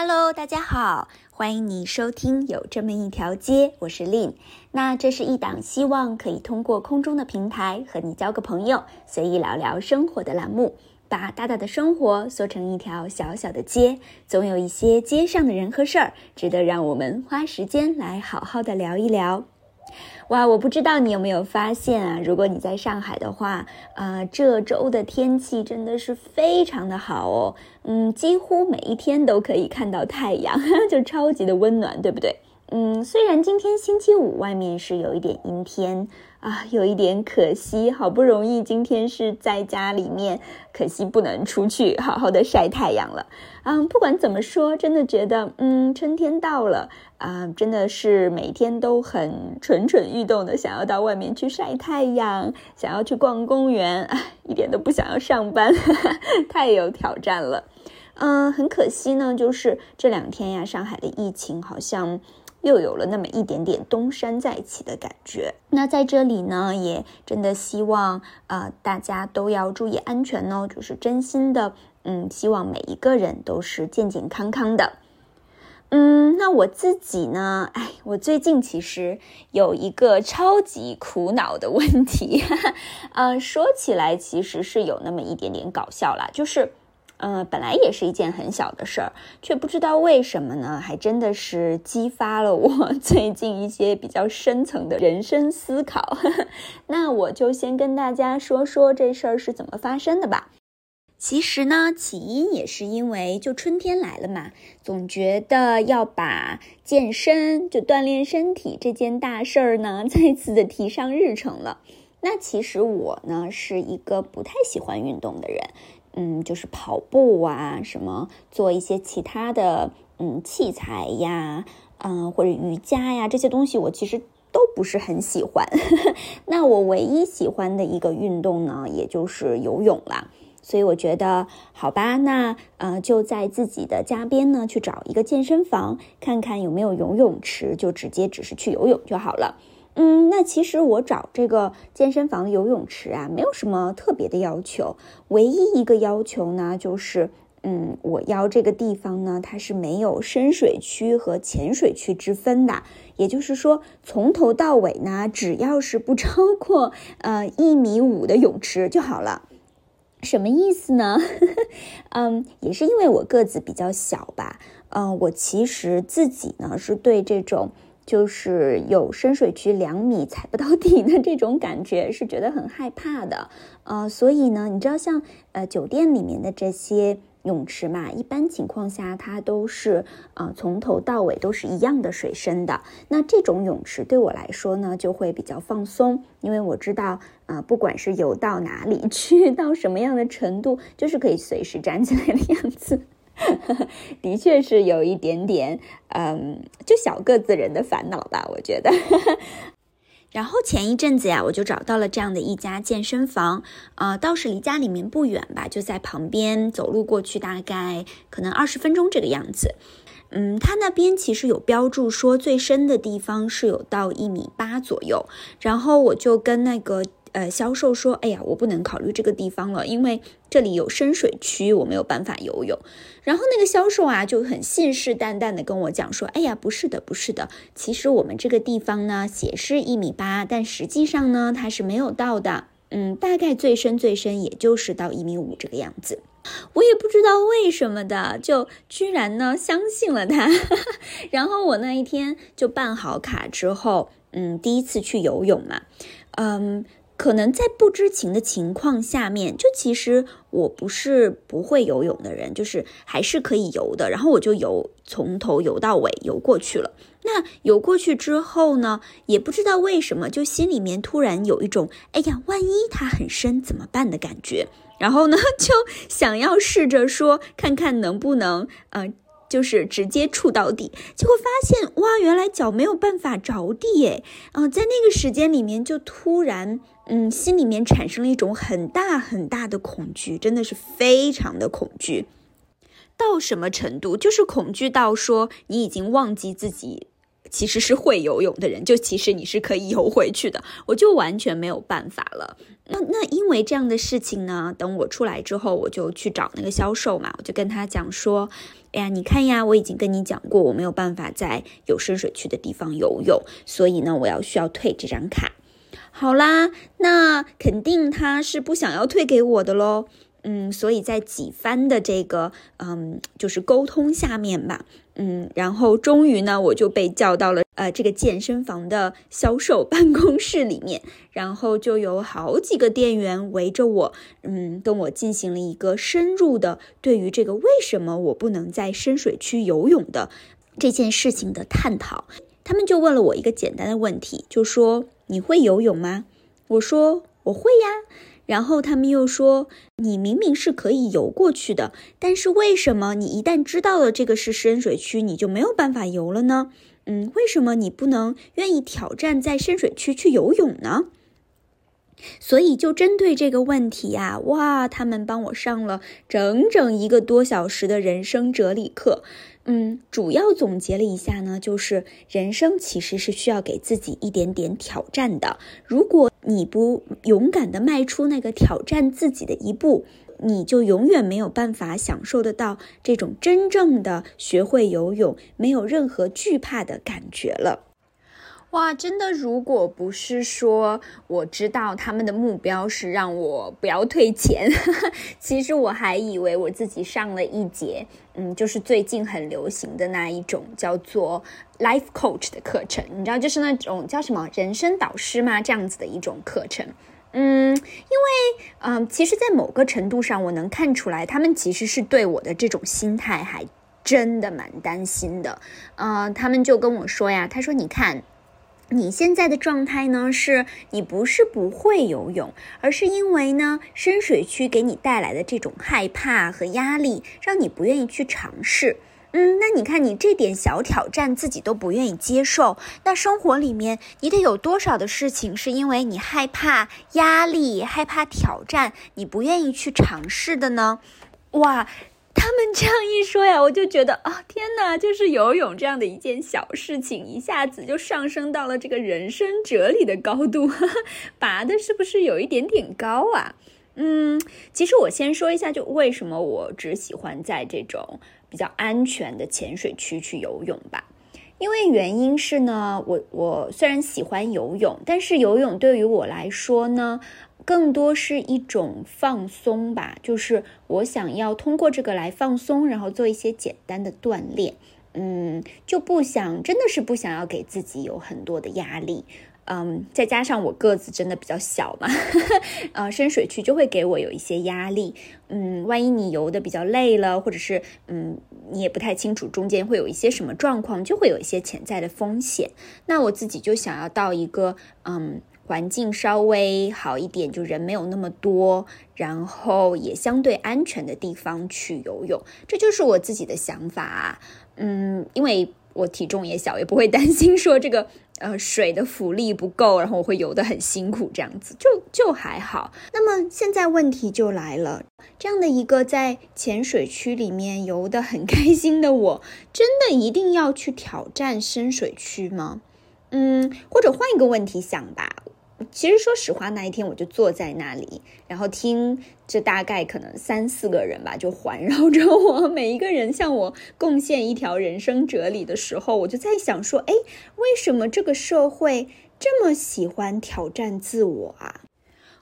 Hello，大家好，欢迎你收听有这么一条街，我是 Lin。那这是一档希望可以通过空中的平台和你交个朋友，随意聊聊生活的栏目，把大大的生活缩成一条小小的街，总有一些街上的人和事儿，值得让我们花时间来好好的聊一聊。哇，我不知道你有没有发现啊？如果你在上海的话，啊，这周的天气真的是非常的好哦。嗯，几乎每一天都可以看到太阳，就超级的温暖，对不对？嗯，虽然今天星期五，外面是有一点阴天啊，有一点可惜。好不容易今天是在家里面，可惜不能出去好好的晒太阳了。嗯，不管怎么说，真的觉得，嗯，春天到了啊，真的是每天都很蠢蠢欲动的，想要到外面去晒太阳，想要去逛公园，一点都不想要上班，太有挑战了。嗯，很可惜呢，就是这两天呀，上海的疫情好像。又有了那么一点点东山再起的感觉。那在这里呢，也真的希望呃大家都要注意安全哦，就是真心的，嗯，希望每一个人都是健健康康的。嗯，那我自己呢，哎，我最近其实有一个超级苦恼的问题，嗯，说起来其实是有那么一点点搞笑啦，就是。嗯，本来也是一件很小的事儿，却不知道为什么呢，还真的是激发了我 最近一些比较深层的人生思考。那我就先跟大家说说这事儿是怎么发生的吧。其实呢，起因也是因为就春天来了嘛，总觉得要把健身就锻炼身体这件大事儿呢，再次的提上日程了。那其实我呢，是一个不太喜欢运动的人。嗯，就是跑步啊，什么做一些其他的嗯器材呀，嗯或者瑜伽呀这些东西，我其实都不是很喜欢。那我唯一喜欢的一个运动呢，也就是游泳啦。所以我觉得，好吧，那呃就在自己的家边呢去找一个健身房，看看有没有游泳池，就直接只是去游泳就好了。嗯，那其实我找这个健身房游泳池啊，没有什么特别的要求，唯一一个要求呢，就是，嗯，我要这个地方呢，它是没有深水区和浅水区之分的，也就是说，从头到尾呢，只要是不超过呃一米五的泳池就好了。什么意思呢？嗯，也是因为我个子比较小吧，嗯，我其实自己呢是对这种。就是有深水区两米踩不到底的这种感觉，是觉得很害怕的，呃，所以呢，你知道像呃酒店里面的这些泳池嘛，一般情况下它都是呃从头到尾都是一样的水深的。那这种泳池对我来说呢，就会比较放松，因为我知道啊，不管是游到哪里 去，到什么样的程度，就是可以随时站起来的样子。的确是有一点点，嗯，就小个子人的烦恼吧，我觉得。然后前一阵子呀，我就找到了这样的一家健身房，呃，倒是离家里面不远吧，就在旁边，走路过去大概可能二十分钟这个样子。嗯，他那边其实有标注说最深的地方是有到一米八左右，然后我就跟那个。呃，销售说：“哎呀，我不能考虑这个地方了，因为这里有深水区，我没有办法游泳。”然后那个销售啊就很信誓旦旦的跟我讲说：“哎呀，不是的，不是的，其实我们这个地方呢，写是一米八，但实际上呢，它是没有到的。嗯，大概最深最深也就是到一米五这个样子。我也不知道为什么的，就居然呢相信了他。然后我那一天就办好卡之后，嗯，第一次去游泳嘛，嗯。”可能在不知情的情况下面，就其实我不是不会游泳的人，就是还是可以游的。然后我就游，从头游到尾，游过去了。那游过去之后呢，也不知道为什么，就心里面突然有一种，哎呀，万一它很深怎么办的感觉。然后呢，就想要试着说，看看能不能，呃。就是直接触到底，结果发现哇，原来脚没有办法着地诶。嗯，在那个时间里面就突然，嗯，心里面产生了一种很大很大的恐惧，真的是非常的恐惧，到什么程度？就是恐惧到说你已经忘记自己其实是会游泳的人，就其实你是可以游回去的，我就完全没有办法了。那那因为这样的事情呢，等我出来之后，我就去找那个销售嘛，我就跟他讲说，哎呀，你看呀，我已经跟你讲过，我没有办法在有深水区的地方游泳，所以呢，我要需要退这张卡。好啦，那肯定他是不想要退给我的喽。嗯，所以在几番的这个嗯，就是沟通下面吧，嗯，然后终于呢，我就被叫到了呃这个健身房的销售 办公室里面，然后就有好几个店员围着我，嗯，跟我进行了一个深入的对于这个为什么我不能在深水区游泳的这件事情的探讨。他们就问了我一个简单的问题，就说你会游泳吗？我说我会呀。然后他们又说：“你明明是可以游过去的，但是为什么你一旦知道了这个是深水区，你就没有办法游了呢？嗯，为什么你不能愿意挑战在深水区去游泳呢？”所以就针对这个问题呀，哇，他们帮我上了整整一个多小时的人生哲理课。嗯，主要总结了一下呢，就是人生其实是需要给自己一点点挑战的。如果你不勇敢的迈出那个挑战自己的一步，你就永远没有办法享受得到这种真正的学会游泳、没有任何惧怕的感觉了。哇，真的，如果不是说我知道他们的目标是让我不要退钱，其实我还以为我自己上了一节，嗯，就是最近很流行的那一种叫做 life coach 的课程，你知道，就是那种叫什么人生导师吗？这样子的一种课程，嗯，因为，嗯，其实，在某个程度上，我能看出来，他们其实是对我的这种心态还真的蛮担心的，嗯，他们就跟我说呀，他说，你看。你现在的状态呢？是你不是不会游泳，而是因为呢深水区给你带来的这种害怕和压力，让你不愿意去尝试。嗯，那你看你这点小挑战自己都不愿意接受，那生活里面你得有多少的事情是因为你害怕压力、害怕挑战，你不愿意去尝试的呢？哇！他们这样一说呀，我就觉得啊，天哪！就是游泳这样的一件小事情，一下子就上升到了这个人生哲理的高度，拔的是不是有一点点高啊？嗯，其实我先说一下，就为什么我只喜欢在这种比较安全的浅水区去游泳吧。因为原因是呢，我我虽然喜欢游泳，但是游泳对于我来说呢。更多是一种放松吧，就是我想要通过这个来放松，然后做一些简单的锻炼，嗯，就不想，真的是不想要给自己有很多的压力，嗯，再加上我个子真的比较小嘛，呃，深水区就会给我有一些压力，嗯，万一你游的比较累了，或者是嗯，你也不太清楚中间会有一些什么状况，就会有一些潜在的风险，那我自己就想要到一个嗯。环境稍微好一点，就人没有那么多，然后也相对安全的地方去游泳，这就是我自己的想法。嗯，因为我体重也小，也不会担心说这个呃水的浮力不够，然后我会游得很辛苦，这样子就就还好。那么现在问题就来了，这样的一个在浅水区里面游得很 开心的我，真的一定要去挑战深水区吗？嗯，或者换一个问题想吧。其实说实话，那一天我就坐在那里，然后听这大概可能三四个人吧，就环绕着我，每一个人向我贡献一条人生哲理的时候，我就在想说，哎，为什么这个社会这么喜欢挑战自我啊？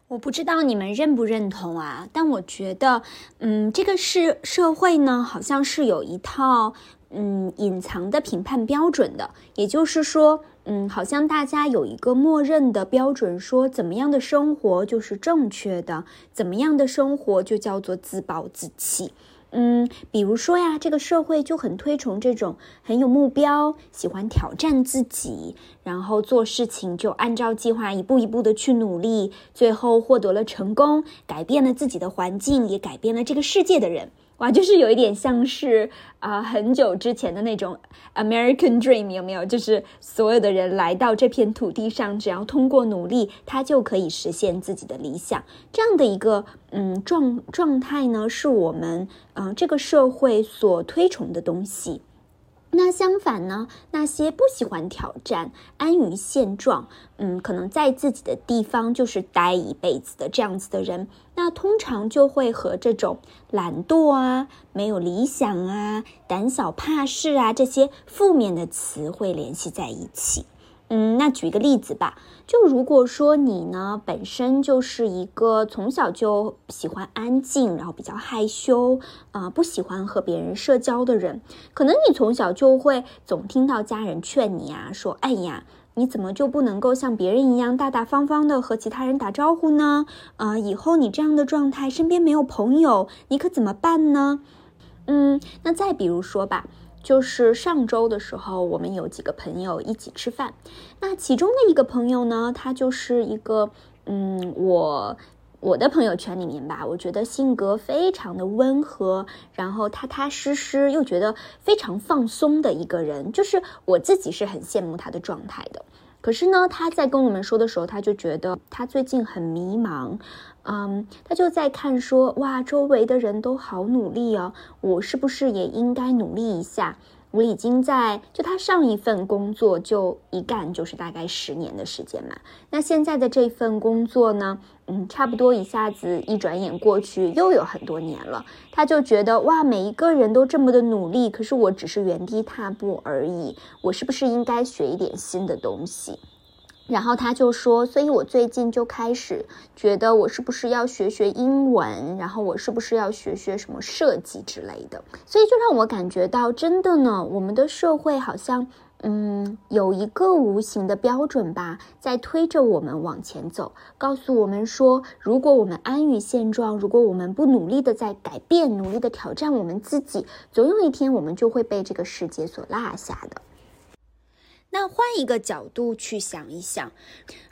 我不知道你们认不认同啊，但我觉得，嗯，这个是社会呢，好像是有一套嗯隐藏的评判标准的，也就是说。嗯，好像大家有一个默认的标准，说怎么样的生活就是正确的，怎么样的生活就叫做自暴自弃。嗯，比如说呀，这个社会就很推崇这种很有目标、喜欢挑战自己，然后做事情就按照计划一步一步的去努力，最后获得了成功，改变了自己的环境，也改变了这个世界的人。哇，就是有一点像是啊，很久之前的那种 American Dream，有没有？就是所有的人来到这片土地上，只要通过努力，他就可以实现自己的理想。这样的一个嗯状状态呢，是我们嗯这个社会所推崇的东西。那相反呢？那些不喜欢挑战、安于现状，嗯，可能在自己的地方就是待一辈子的这样子的人，那通常就会和这种懒惰啊、没有理想啊、胆小怕事啊这些负面的词汇联系在一起。嗯，那举一个例子吧，就如果说你呢本身就是一个从小就喜欢安静，然后比较害羞，啊，不喜欢和别人社交的人，可能你从小就会总听到家人劝你啊，说，哎呀，你怎么就不能够像别人一样大大方方的和其他人打招呼呢？啊，以后你这样的状态，身边没有朋友，你可怎么办呢？嗯，那再比如说吧。就是上周的时候，我们有几个朋友一起吃饭。那其中的一个朋友呢，他就是一个，嗯，我我的朋友圈里面吧，我觉得性格非常的温和，然后踏踏实实，又觉得非常放松的一个人。就是我自己是很羡慕他的状态的。可是呢，他在跟我们说的时候，他就觉得他最近很迷茫。嗯，他就在看说，哇，周围的人都好努力哦，我是不是也应该努力一下？我已经在就他上一份工作就一干就是大概十年的时间嘛，那现在的这份工作呢，嗯，差不多一下子一转眼过去又有很多年了，他就觉得哇，每一个人都这么的努力，可是我只是原地踏步而已，我是不是应该学一点新的东西？然后他就说，所以我最近就开始觉得，我是不是要学学英文？然后我是不是要学学什么设计之类的？所以就让我感觉到，真的呢，我们的社会好像，嗯，有一个无形的标准吧，在推着我们往前走，告诉我们说，如果我们安于现状，如果我们不努力的在改变，努力的挑战我们自己，总有一天我们就会被这个世界所落下的。那换一个角度去想一想，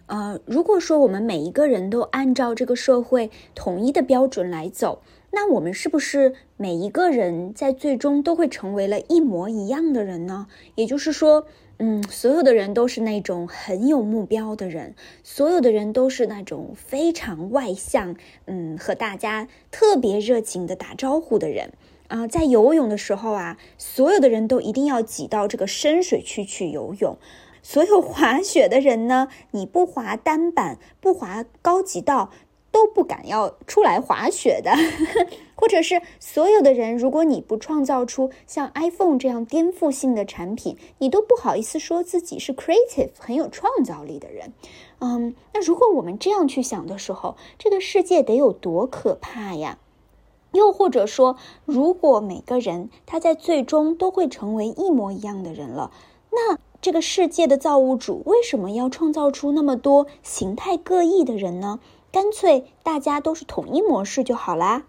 呃，如果说我们每一个人都按照这个社会统一的标准来走，那我们是不是每一个人在最终都会成为了一模一样的人呢？也就是说，嗯，所有的人都是那种很有目标的人，所有的人都是那种非常外向，嗯，和大家特别热情的打招呼的人。啊，在游泳的时候啊，所有的人都一定要挤到这个深水区去游泳。所有 滑雪的人呢，你不滑单板，不滑高级道，都不敢要出来滑雪的。或者是所有的人，如果你不创造出像 iPhone 这样颠覆性的产品，你都不好意思说自己是 creative 很有创造力的人。嗯，那如果我们这样去想的时候，这个世界得有多可怕呀？又或者说，如果每个人他在最终都会成为一模一样的人了，那这个世界的造物主为什么要创造出那么多形态各异的人呢？干脆大家都是统一模式就好啦。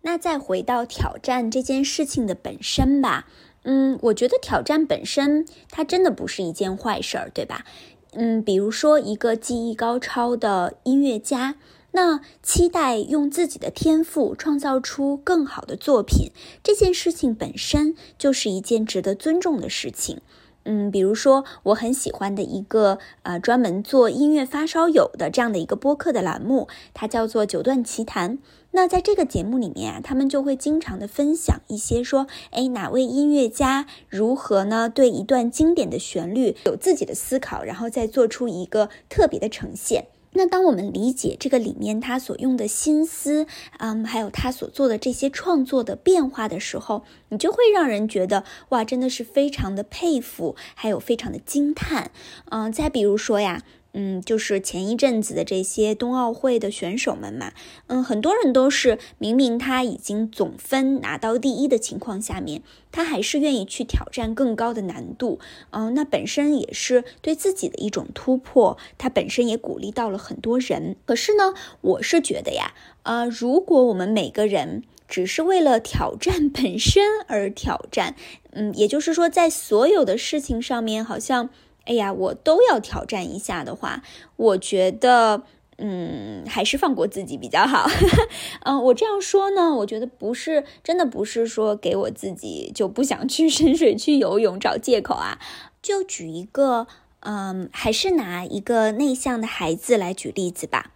那再回到挑战这件事情的本身吧，嗯，我觉得挑战本身它真的不是一件坏事儿，对吧？嗯，比如说一个技艺高超的音乐家。那期待用自己的天赋创造出更好的作品，这件事情本身就是一件值得尊重的事情。嗯，比如说我很喜欢的一个呃专门做音乐发烧友的这样的一个播客的栏目，它叫做《九段奇谈》。那在这个节目里面啊，他们就会经常的分享一些说，哎，哪位音乐家如何呢对一段经典的旋律有自己的思考，然后再做出一个特别的呈现。那当我们理解这个里面他所用的心思，嗯，还有他所做的这些创作的变化的时候，你就会让人觉得哇，真的是非常的佩服，还有非常的惊叹，嗯，再比如说呀。嗯，就是前一阵子的这些冬奥会的选手们嘛，嗯，很多人都是明明他已经总分拿到第一的情况下面，他还是愿意去挑战更高的难度，嗯，那本身也是对自己的一种突破，他本身也鼓励到了很多人。可是呢，我是觉得呀，呃，如果我们每个人只是为了挑战本身而挑战，嗯，也就是说，在所有的事情上面，好像。哎呀，我都要挑战一下的话，我觉得，嗯，还是放过自己比较好。嗯，我这样说呢，我觉得不是真的，不是说给我自己就不想去深水区游泳找借口啊。就举一个，嗯，还是拿一个内向的孩子来举例子吧。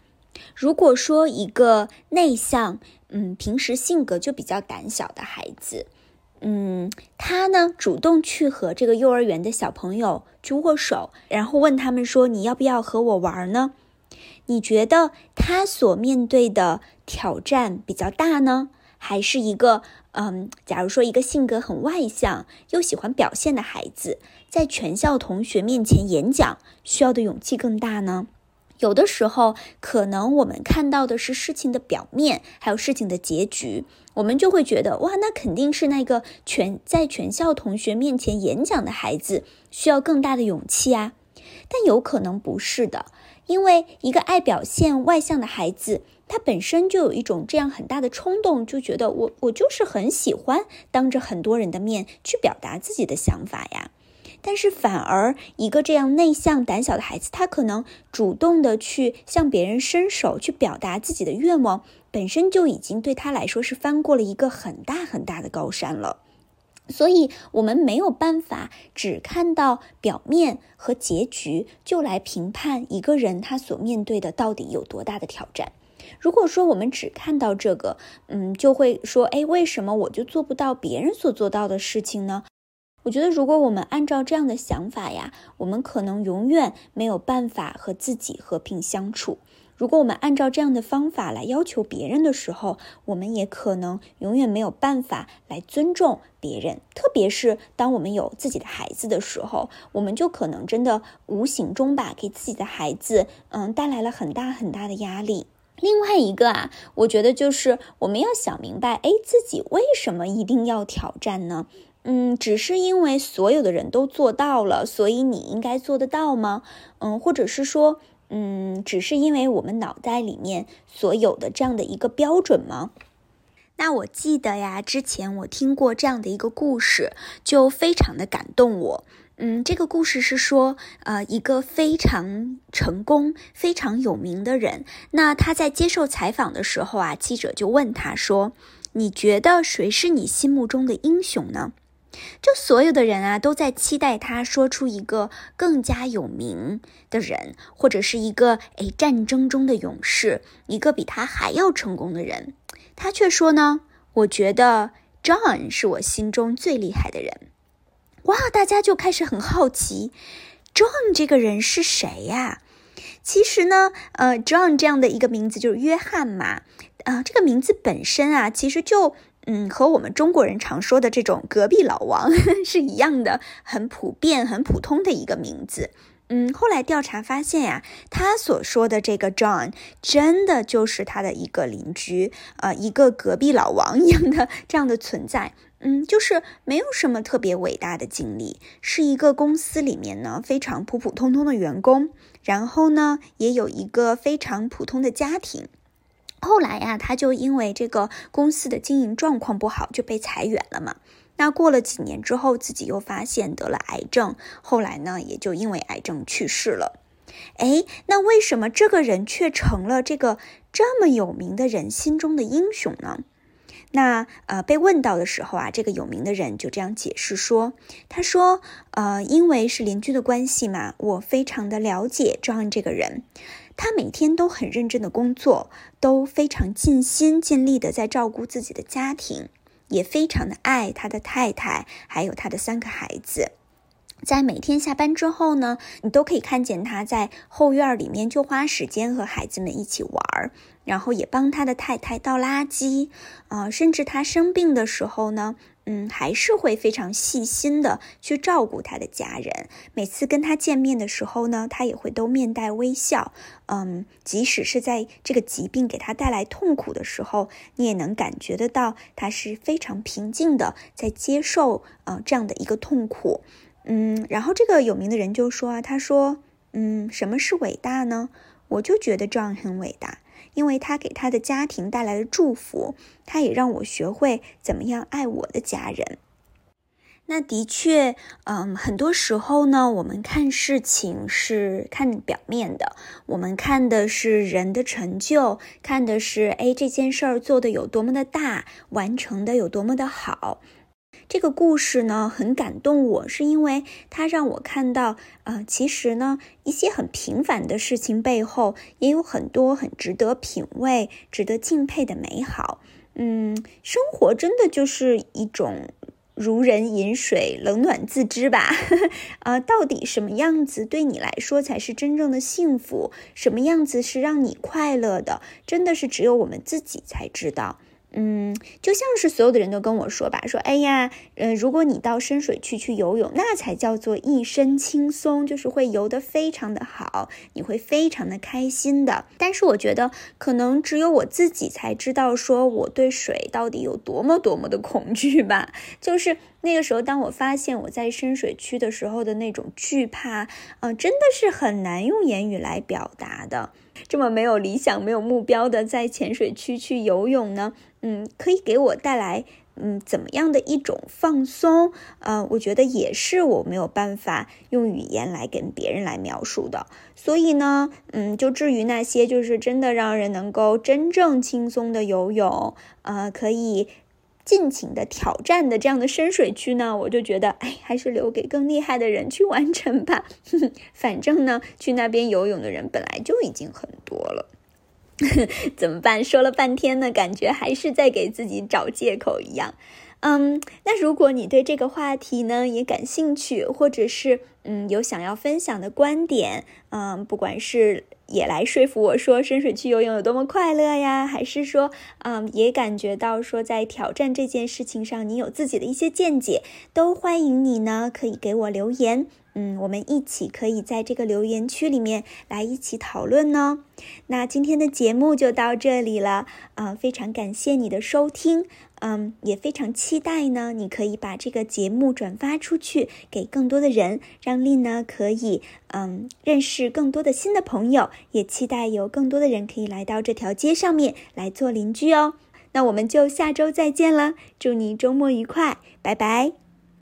如果说一个内向，嗯，平时性格就比较胆小的孩子，嗯，他。呢主动去和这个幼儿园的小朋友去握手，然后问他们说：“你要不要和我玩呢？”你觉得他所面对的挑战比较大呢，还是一个嗯，假如说一个性格很外向又喜欢表现的孩子，在全校同学面前演讲需要的勇气更大呢？有的时候，可能我们看到的是事情的表面，还有事情的结局，我们就会觉得哇，那肯定是那个全在全校同学面前演讲的孩子需要更大的勇气啊，但有可能不是的。因为一个爱表现、外向的孩子，他本身就有一种这样很大的冲动，就觉得我我就是很喜欢当着很多人的面去表达自己的想法呀。但是反而一个这样内向、胆小的孩子，他可能主动的去向别人伸手，去表达自己的愿望，本身就已经对他来说是翻过了一个很大很大的高山了。所以，我们没有办法只看到表面和结局就来评判一个人他所面对的到底有多大的挑战。如果说我们只看到这个，嗯，就会说，哎，为什么我就做不到别人所做到的事情呢？我觉得，如果我们按照这样的想法呀，我们可能永远没有办法和自己和平相处。如果我们按照这样的方法来要求别人的时候，我们也可能永远没有办法来尊重别人。特别是当我们有自己的孩子的时候，我们就可能真的无形中吧，给自己的孩子，嗯，带来了很大很大的压力。另外一个啊，我觉得就是我们要想明白，哎，自己为什么一定要挑战呢？嗯，只是因为所有的人都做到了，所以你应该做得到吗？嗯，或者是说。嗯，只是因为我们脑袋里面所有的这样的一个标准吗？那我记得呀，之前我听过这样的一个故事，就非常的感动我。嗯，这个故事是说，呃，一个非常成功、非常有名的人，那他在接受采访的时候啊，记者就问他说：“你觉得谁是你心目中的英雄呢？”就所有的人啊，都在期待他说出一个更加有名的人，或者是一个诶战争中的勇士，一个比他还要成功的人。他却说呢，我觉得 John 是我心中最厉害的人。哇，大家就开始很好奇，John 这个人是谁呀？其实呢，呃，John 这样的一个名字就是约翰嘛，啊，这个名字本身啊，其实就。嗯，和我们中国人常说的这种隔壁老王 是一样的，很普遍、很普通的一个名字。嗯，后来调查发现呀，他所说的这个 John 真的就是他的一个邻居，呃，一个隔壁老王一样的这样的存在。嗯，就是没有什么特别伟大的经历，是一个公司里面呢非常普普通通的员工，然后呢也有一个非常普通的家庭。后来呀，他就因为这个公司的经营状况不好，就被裁员了嘛。那过了几年之后，自己又发现得了癌症，后来呢，也就因为癌症去世了。哎，那为什么这个人却成了这个这么有名的人心中的英雄呢？那呃，被问到的时候啊，这个有名的人就这样解释说：“他说，呃，因为是邻居的关系嘛，我非常的了解 John 这个人。”他每天都很认真的工作，都非常尽心尽力的在照顾自己的家庭，也非常的爱他的太太，还有他的三个孩子。在每天下班之后呢，你都可以看见他在后院里面就花时间和孩子们一起玩儿。然后也帮他的太太倒垃圾，啊，甚至他生病的时候呢，嗯，还是会非常细心的去照顾他的家人。每次跟他见面的时候呢，他也会都面带微笑，嗯，即使是在这个疾病给他带来痛苦的时候，你也能感觉得到他是非常平静的在接受啊这样的一个痛苦，嗯，然后这个有名的人就说啊，他说，嗯，什么是伟大呢？我就觉得这样很伟大。因为他给他的家庭带来了祝福，他也让我学会怎么样爱我的家人。那的确，嗯，很多时候呢，我们看事情是看表面的，我们看的是人的成就，看的是哎这件事儿做的有多么的大，完成的有多么的好。这个故事呢很感动我，是因为它让我看到，呃，其实呢一些很平凡的事情背后也有很多很值得品味、值得敬佩的美好。嗯，生活真的就是一种如人饮水，冷暖自知吧。啊，到底什么样子对你来说才是真正的幸福？什么样子是让你快乐的？真的是只有我们自己才知道。嗯，就像是所有的人都跟我说吧，说，哎呀，呃，如果你到深水区去游泳，那才叫做一身轻松，就是会游得非常的好，你会非常的开心的。但是我觉得，可能只有我自己才知道，说我对水到底有多么多么的恐惧吧。就是那个时候，当我发现我在深水区的时候的那种惧怕，嗯，真的是很难用言语来表达的。这么没有理想、没有目标的在浅水区去游泳呢？嗯，可以给我带来嗯怎么样的一种放松？呃，我觉得也是我没有办法用语言来跟别人来描述的。所以呢，嗯，就至于那些就是真的让人能够真正轻松的游泳，呃，可以。尽情的挑战的这样的深水区呢，我就觉得，哎，还是留给更厉害的人去完成吧。反正呢，去那边游泳的人本来就已经很多了，怎么办？说了半天呢，感觉还是在给自己找借口一样。嗯，那如果你对这个话题呢也感兴趣，或者是嗯有想要分享的观点，嗯，不管是也来说服我说深水区游泳有多么快乐呀，还是说嗯也感觉到说在挑战这件事情上你有自己的一些见解，都欢迎你呢可以给我留言，嗯，我们一起可以在这个留言区里面来一起讨论呢。那今天的节目就到这里了，啊，非常感谢你的收听。嗯，也非常期待呢。你可以把这个节目转发出去，给更多的人，让丽呢可以嗯认识更多的新的朋友。也期待有更多的人可以来到这条街上面来做邻居哦。那我们就下周再见了，祝你周末愉快，拜拜。